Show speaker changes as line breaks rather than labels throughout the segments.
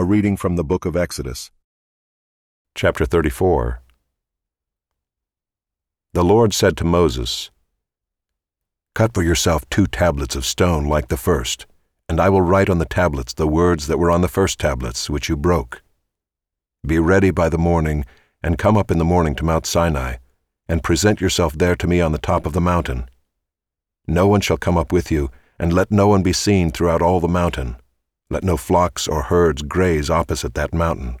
A reading from the book of Exodus.
Chapter 34 The Lord said to Moses, Cut for yourself two tablets of stone like the first, and I will write on the tablets the words that were on the first tablets, which you broke. Be ready by the morning, and come up in the morning to Mount Sinai, and present yourself there to me on the top of the mountain. No one shall come up with you, and let no one be seen throughout all the mountain. Let no flocks or herds graze opposite that mountain.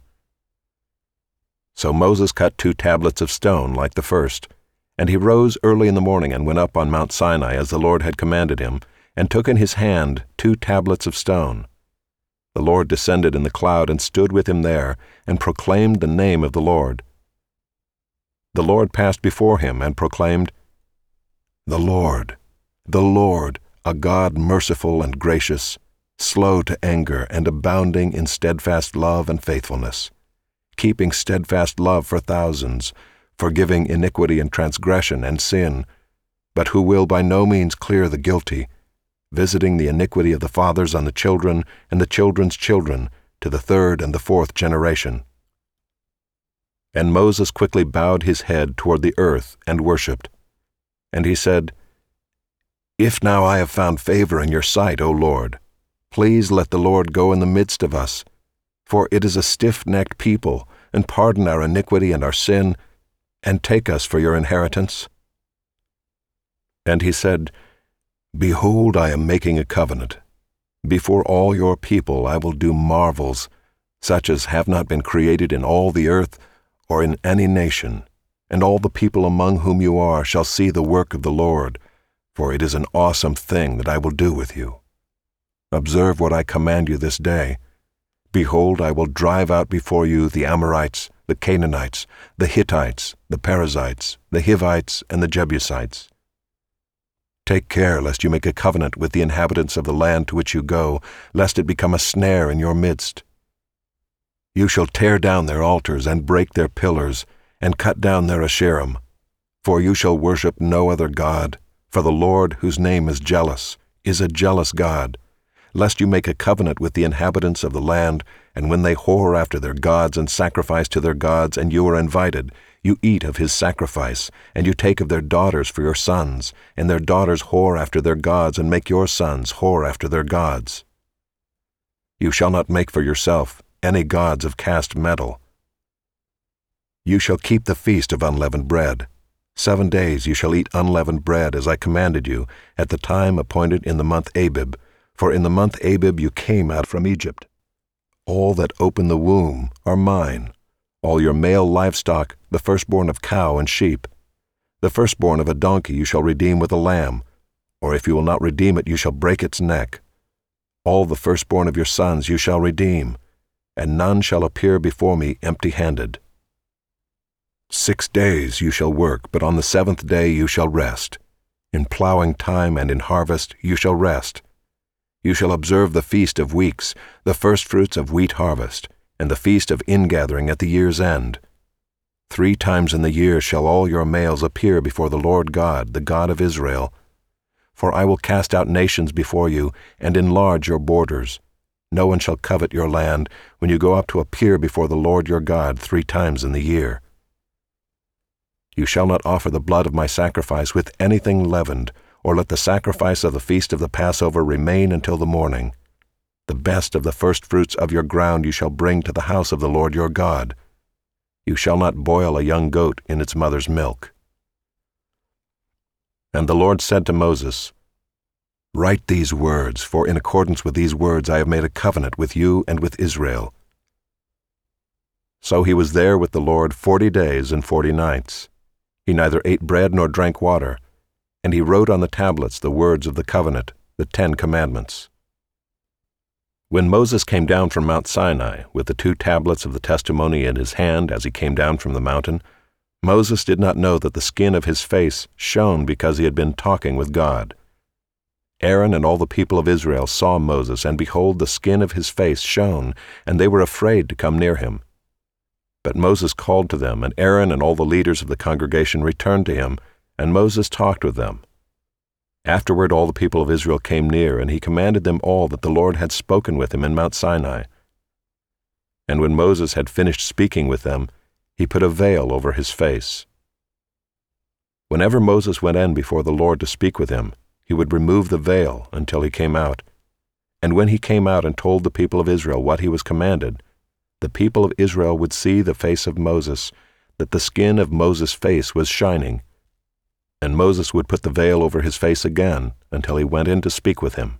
So Moses cut two tablets of stone like the first, and he rose early in the morning and went up on Mount Sinai as the Lord had commanded him, and took in his hand two tablets of stone. The Lord descended in the cloud and stood with him there, and proclaimed the name of the Lord. The Lord passed before him and proclaimed, The Lord, the Lord, a God merciful and gracious, slow to anger and abounding in steadfast love and faithfulness, keeping steadfast love for thousands, forgiving iniquity and transgression and sin, but who will by no means clear the guilty, visiting the iniquity of the fathers on the children and the children's children to the third and the fourth generation. And Moses quickly bowed his head toward the earth and worshipped. And he said, If now I have found favor in your sight, O Lord, Please let the Lord go in the midst of us, for it is a stiff necked people, and pardon our iniquity and our sin, and take us for your inheritance. And he said, Behold, I am making a covenant. Before all your people I will do marvels, such as have not been created in all the earth or in any nation, and all the people among whom you are shall see the work of the Lord, for it is an awesome thing that I will do with you. Observe what I command you this day. Behold, I will drive out before you the Amorites, the Canaanites, the Hittites, the Perizzites, the Hivites, and the Jebusites. Take care lest you make a covenant with the inhabitants of the land to which you go, lest it become a snare in your midst. You shall tear down their altars and break their pillars, and cut down their Asherim. For you shall worship no other God, for the Lord, whose name is jealous, is a jealous God lest you make a covenant with the inhabitants of the land, and when they whore after their gods and sacrifice to their gods, and you are invited, you eat of his sacrifice, and you take of their daughters for your sons, and their daughters whore after their gods, and make your sons whore after their gods. You shall not make for yourself any gods of cast metal. You shall keep the feast of unleavened bread. Seven days you shall eat unleavened bread, as I commanded you, at the time appointed in the month Abib, for in the month Abib you came out from Egypt. All that open the womb are mine, all your male livestock, the firstborn of cow and sheep. The firstborn of a donkey you shall redeem with a lamb, or if you will not redeem it, you shall break its neck. All the firstborn of your sons you shall redeem, and none shall appear before me empty handed. Six days you shall work, but on the seventh day you shall rest. In plowing time and in harvest you shall rest you shall observe the feast of weeks, the firstfruits of wheat harvest, and the feast of ingathering at the year's end. Three times in the year shall all your males appear before the Lord God, the God of Israel. For I will cast out nations before you, and enlarge your borders. No one shall covet your land when you go up to appear before the Lord your God three times in the year. You shall not offer the blood of my sacrifice with anything leavened, or let the sacrifice of the feast of the Passover remain until the morning. The best of the firstfruits of your ground you shall bring to the house of the Lord your God. You shall not boil a young goat in its mother's milk. And the Lord said to Moses, Write these words, for in accordance with these words I have made a covenant with you and with Israel. So he was there with the Lord forty days and forty nights. He neither ate bread nor drank water and he wrote on the tablets the words of the covenant, the Ten Commandments. When Moses came down from Mount Sinai with the two tablets of the testimony in his hand as he came down from the mountain, Moses did not know that the skin of his face shone because he had been talking with God. Aaron and all the people of Israel saw Moses, and behold, the skin of his face shone, and they were afraid to come near him. But Moses called to them, and Aaron and all the leaders of the congregation returned to him, and Moses talked with them. Afterward all the people of Israel came near, and he commanded them all that the Lord had spoken with him in Mount Sinai. And when Moses had finished speaking with them, he put a veil over his face. Whenever Moses went in before the Lord to speak with him, he would remove the veil until he came out. And when he came out and told the people of Israel what he was commanded, the people of Israel would see the face of Moses, that the skin of Moses' face was shining. And Moses would put the veil over his face again until he went in to speak with him.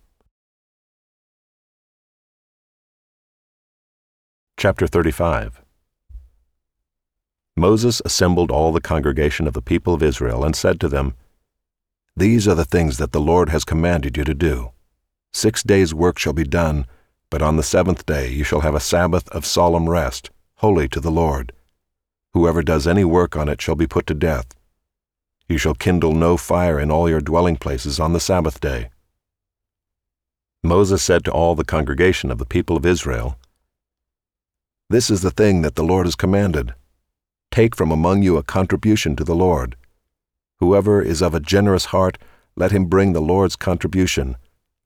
Chapter 35 Moses assembled all the congregation of the people of Israel and said to them, These are the things that the Lord has commanded you to do. Six days' work shall be done, but on the seventh day you shall have a Sabbath of solemn rest, holy to the Lord. Whoever does any work on it shall be put to death. You shall kindle no fire in all your dwelling places on the Sabbath day. Moses said to all the congregation of the people of Israel, This is the thing that the Lord has commanded. Take from among you a contribution to the Lord. Whoever is of a generous heart, let him bring the Lord's contribution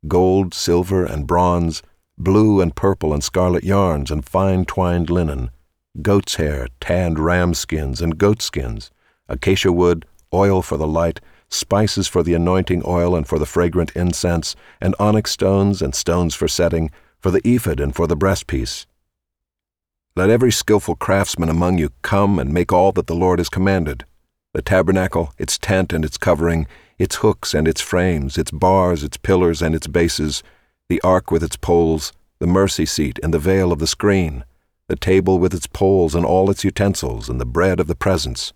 gold, silver, and bronze, blue and purple and scarlet yarns, and fine twined linen, goat's hair, tanned ram skins, and goat skins, acacia wood, oil for the light, spices for the anointing oil and for the fragrant incense, and onyx stones and stones for setting, for the ephod and for the breastpiece. Let every skilful craftsman among you come and make all that the Lord has commanded the tabernacle, its tent and its covering, its hooks and its frames, its bars, its pillars and its bases, the ark with its poles, the mercy seat and the veil of the screen, the table with its poles and all its utensils, and the bread of the presence,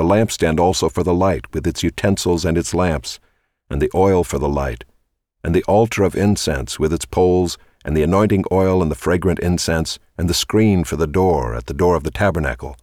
the lampstand also for the light with its utensils and its lamps, and the oil for the light, and the altar of incense with its poles, and the anointing oil and the fragrant incense, and the screen for the door at the door of the tabernacle,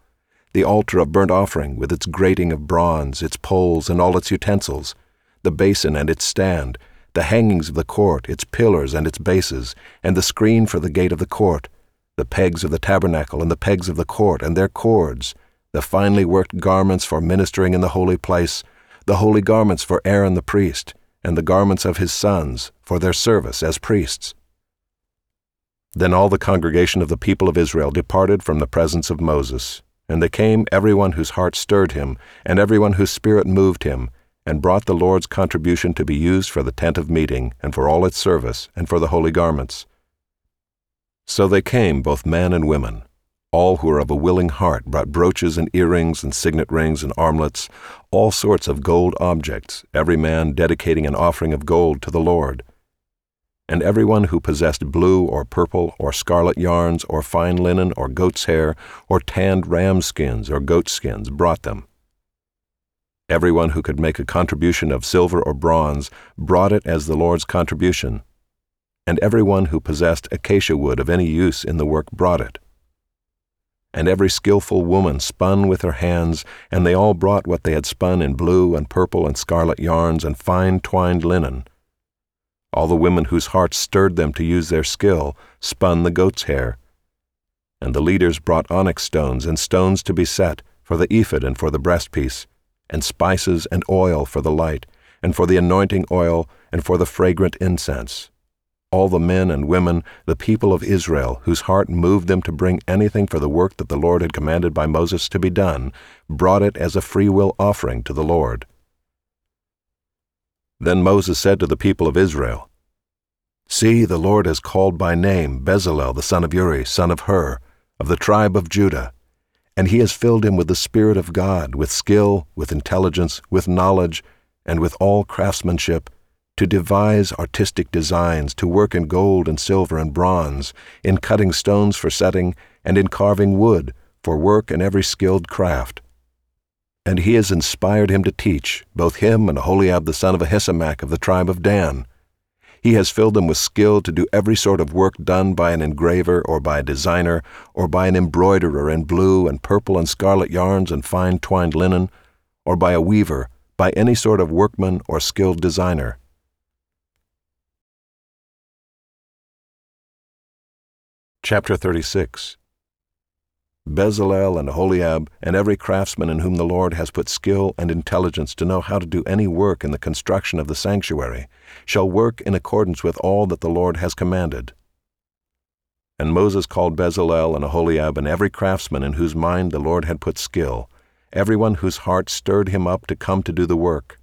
the altar of burnt offering with its grating of bronze, its poles, and all its utensils, the basin and its stand, the hangings of the court, its pillars and its bases, and the screen for the gate of the court, the pegs of the tabernacle and the pegs of the court and their cords, the finely worked garments for ministering in the holy place, the holy garments for Aaron the priest, and the garments of his sons for their service as priests. Then all the congregation of the people of Israel departed from the presence of Moses and they came every one whose heart stirred him, and every one whose spirit moved him, and brought the Lord's contribution to be used for the tent of meeting, and for all its service, and for the holy garments. So they came, both men and women. All who were of a willing heart brought brooches and earrings and signet rings and armlets, all sorts of gold objects, every man dedicating an offering of gold to the Lord and everyone who possessed blue or purple or scarlet yarns or fine linen or goat's hair or tanned ram skins or goat skins brought them. Everyone who could make a contribution of silver or bronze brought it as the Lord's contribution, and everyone who possessed acacia wood of any use in the work brought it. And every skilful woman spun with her hands, and they all brought what they had spun in blue and purple and scarlet yarns and fine twined linen all the women whose hearts stirred them to use their skill spun the goat's hair. And the leaders brought onyx stones and stones to be set for the ephod and for the breastpiece, and spices and oil for the light, and for the anointing oil, and for the fragrant incense. All the men and women, the people of Israel, whose heart moved them to bring anything for the work that the Lord had commanded by Moses to be done, brought it as a freewill offering to the Lord. Then Moses said to the people of Israel, See, the Lord has called by name Bezalel the son of Uri, son of Hur, of the tribe of Judah, and he has filled him with the Spirit of God, with skill, with intelligence, with knowledge, and with all craftsmanship, to devise artistic designs, to work in gold and silver and bronze, in cutting stones for setting, and in carving wood, for work in every skilled craft and he has inspired him to teach, both him and Oholiab the son of Ahisamach of the tribe of Dan. He has filled them with skill to do every sort of work done by an engraver or by a designer or by an embroiderer in blue and purple and scarlet yarns and fine twined linen, or by a weaver, by any sort of workman or skilled designer. Chapter 36 Bezalel and Oholiab, and every craftsman in whom the Lord has put skill and intelligence to know how to do any work in the construction of the sanctuary, shall work in accordance with all that the Lord has commanded. And Moses called Bezalel and Oholiab and every craftsman in whose mind the Lord had put skill, everyone whose heart stirred him up to come to do the work.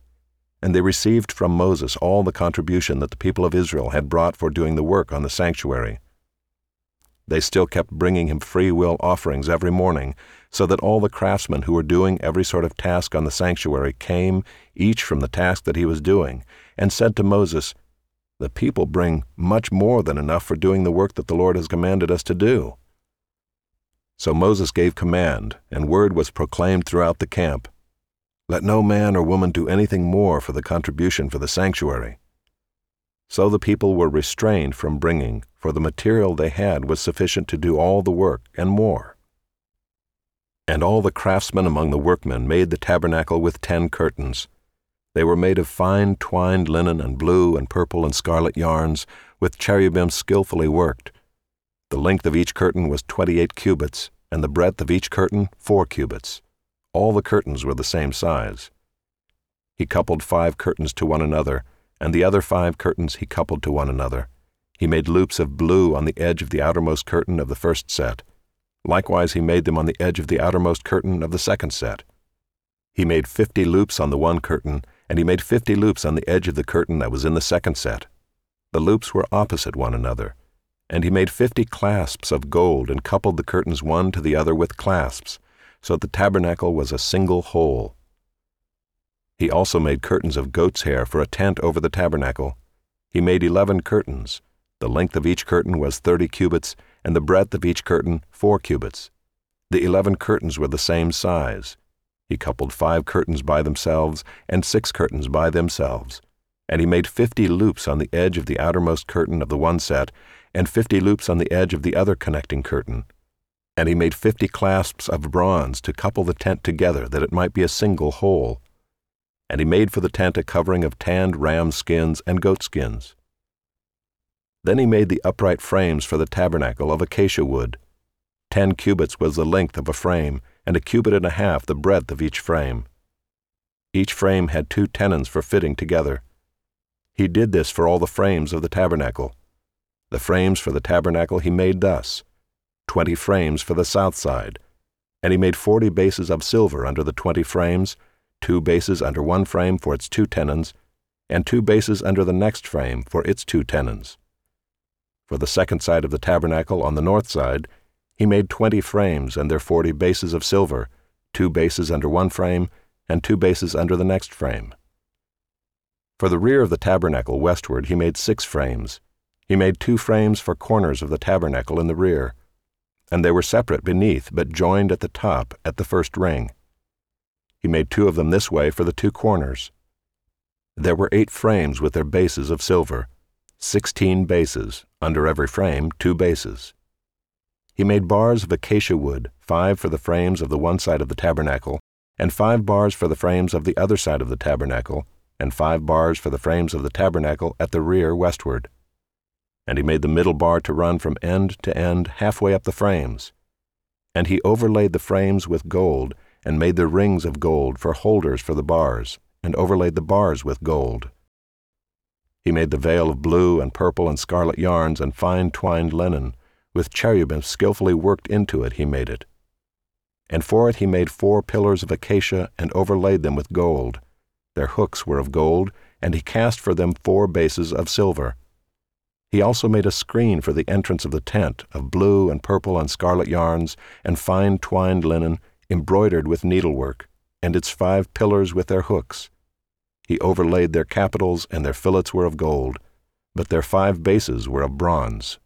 And they received from Moses all the contribution that the people of Israel had brought for doing the work on the sanctuary. They still kept bringing him free will offerings every morning, so that all the craftsmen who were doing every sort of task on the sanctuary came, each from the task that he was doing, and said to Moses, The people bring much more than enough for doing the work that the Lord has commanded us to do. So Moses gave command, and word was proclaimed throughout the camp Let no man or woman do anything more for the contribution for the sanctuary. So the people were restrained from bringing, for the material they had was sufficient to do all the work and more. And all the craftsmen among the workmen made the tabernacle with ten curtains. They were made of fine twined linen and blue and purple and scarlet yarns, with cherubim skilfully worked. The length of each curtain was twenty eight cubits, and the breadth of each curtain four cubits. All the curtains were the same size. He coupled five curtains to one another, and the other five curtains he coupled to one another. He made loops of blue on the edge of the outermost curtain of the first set. Likewise, he made them on the edge of the outermost curtain of the second set. He made fifty loops on the one curtain, and he made fifty loops on the edge of the curtain that was in the second set. The loops were opposite one another. And he made fifty clasps of gold and coupled the curtains one to the other with clasps, so that the tabernacle was a single whole. He also made curtains of goat's hair for a tent over the tabernacle. He made eleven curtains. The length of each curtain was thirty cubits, and the breadth of each curtain four cubits. The eleven curtains were the same size. He coupled five curtains by themselves, and six curtains by themselves. And he made fifty loops on the edge of the outermost curtain of the one set, and fifty loops on the edge of the other connecting curtain. And he made fifty clasps of bronze to couple the tent together that it might be a single whole and he made for the tent a covering of tanned ram skins and goat skins. Then he made the upright frames for the tabernacle of acacia wood. Ten cubits was the length of a frame, and a cubit and a half the breadth of each frame. Each frame had two tenons for fitting together. He did this for all the frames of the tabernacle. The frames for the tabernacle he made thus twenty frames for the south side, and he made forty bases of silver under the twenty frames two bases under one frame for its two tenons, and two bases under the next frame for its two tenons. For the second side of the tabernacle on the north side, he made twenty frames and their forty bases of silver, two bases under one frame, and two bases under the next frame. For the rear of the tabernacle westward, he made six frames. He made two frames for corners of the tabernacle in the rear, and they were separate beneath, but joined at the top at the first ring. He made two of them this way for the two corners. There were eight frames with their bases of silver, sixteen bases, under every frame, two bases. He made bars of acacia wood, five for the frames of the one side of the tabernacle, and five bars for the frames of the other side of the tabernacle, and five bars for the frames of the tabernacle at the rear westward. And he made the middle bar to run from end to end halfway up the frames. And he overlaid the frames with gold and made the rings of gold for holders for the bars, and overlaid the bars with gold. He made the veil of blue and purple and scarlet yarns and fine twined linen, with cherubim skilfully worked into it he made it. And for it he made four pillars of acacia and overlaid them with gold. Their hooks were of gold, and he cast for them four bases of silver. He also made a screen for the entrance of the tent of blue and purple and scarlet yarns and fine twined linen embroidered with needlework, and its five pillars with their hooks. He overlaid their capitals, and their fillets were of gold, but their five bases were of bronze.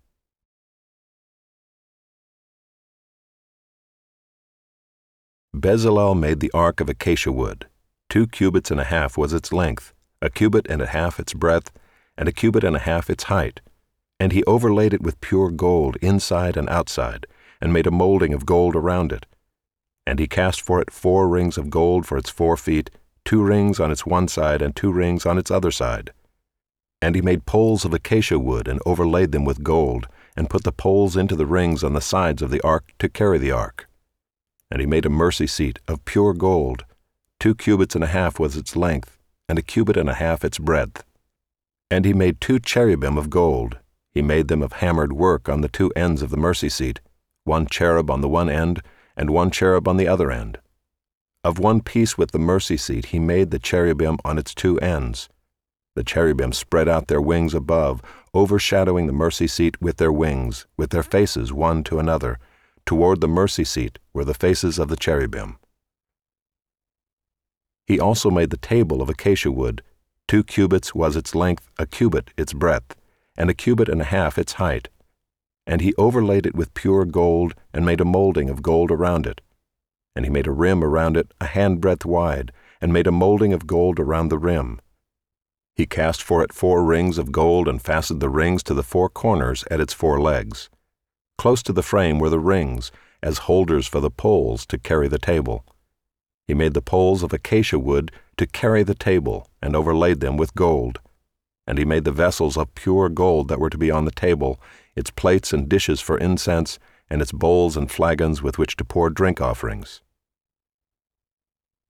Bezalel made the ark of acacia wood. Two cubits and a half was its length, a cubit and a half its breadth, and a cubit and a half its height. And he overlaid it with pure gold inside and outside, and made a molding of gold around it and he cast for it four rings of gold for its four feet, two rings on its one side and two rings on its other side. And he made poles of acacia wood and overlaid them with gold, and put the poles into the rings on the sides of the ark to carry the ark. And he made a mercy seat of pure gold. Two cubits and a half was its length, and a cubit and a half its breadth. And he made two cherubim of gold. He made them of hammered work on the two ends of the mercy seat, one cherub on the one end and one cherub on the other end. Of one piece with the mercy seat, he made the cherubim on its two ends. The cherubim spread out their wings above, overshadowing the mercy seat with their wings, with their faces one to another. Toward the mercy seat were the faces of the cherubim. He also made the table of acacia wood. Two cubits was its length, a cubit its breadth, and a cubit and a half its height. And he overlaid it with pure gold, and made a molding of gold around it. And he made a rim around it a handbreadth wide, and made a molding of gold around the rim. He cast for it four rings of gold and fastened the rings to the four corners at its four legs. Close to the frame were the rings, as holders for the poles to carry the table. He made the poles of acacia wood to carry the table, and overlaid them with gold. And he made the vessels of pure gold that were to be on the table, its plates and dishes for incense, and its bowls and flagons with which to pour drink offerings.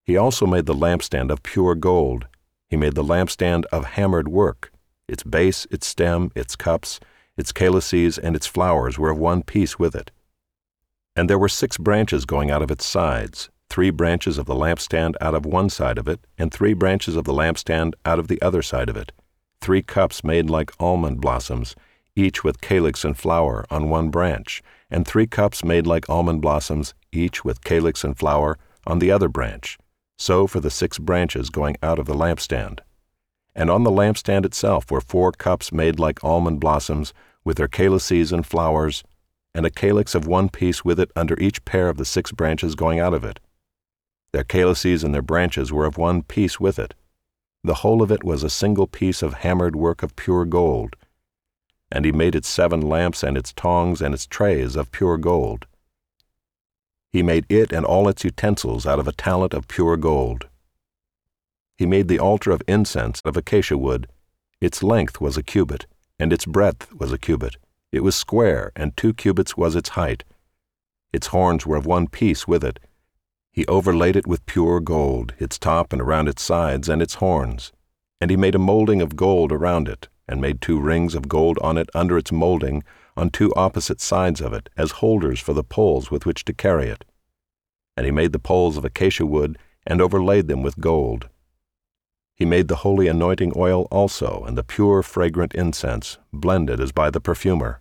He also made the lampstand of pure gold. He made the lampstand of hammered work. Its base, its stem, its cups, its calices, and its flowers were of one piece with it. And there were six branches going out of its sides, three branches of the lampstand out of one side of it, and three branches of the lampstand out of the other side of it, three cups made like almond blossoms, each with calyx and flower on one branch, and three cups made like almond blossoms, each with calyx and flower on the other branch, so for the six branches going out of the lampstand. And on the lampstand itself were four cups made like almond blossoms, with their calyces and flowers, and a calyx of one piece with it under each pair of the six branches going out of it. Their calyces and their branches were of one piece with it. The whole of it was a single piece of hammered work of pure gold. And he made its seven lamps and its tongs and its trays of pure gold. He made it and all its utensils out of a talent of pure gold. He made the altar of incense of acacia wood. Its length was a cubit, and its breadth was a cubit. It was square, and two cubits was its height. Its horns were of one piece with it. He overlaid it with pure gold, its top and around its sides and its horns. And he made a molding of gold around it, and made two rings of gold on it under its molding, on two opposite sides of it, as holders for the poles with which to carry it. And he made the poles of acacia wood, and overlaid them with gold. He made the holy anointing oil also, and the pure fragrant incense, blended as by the perfumer.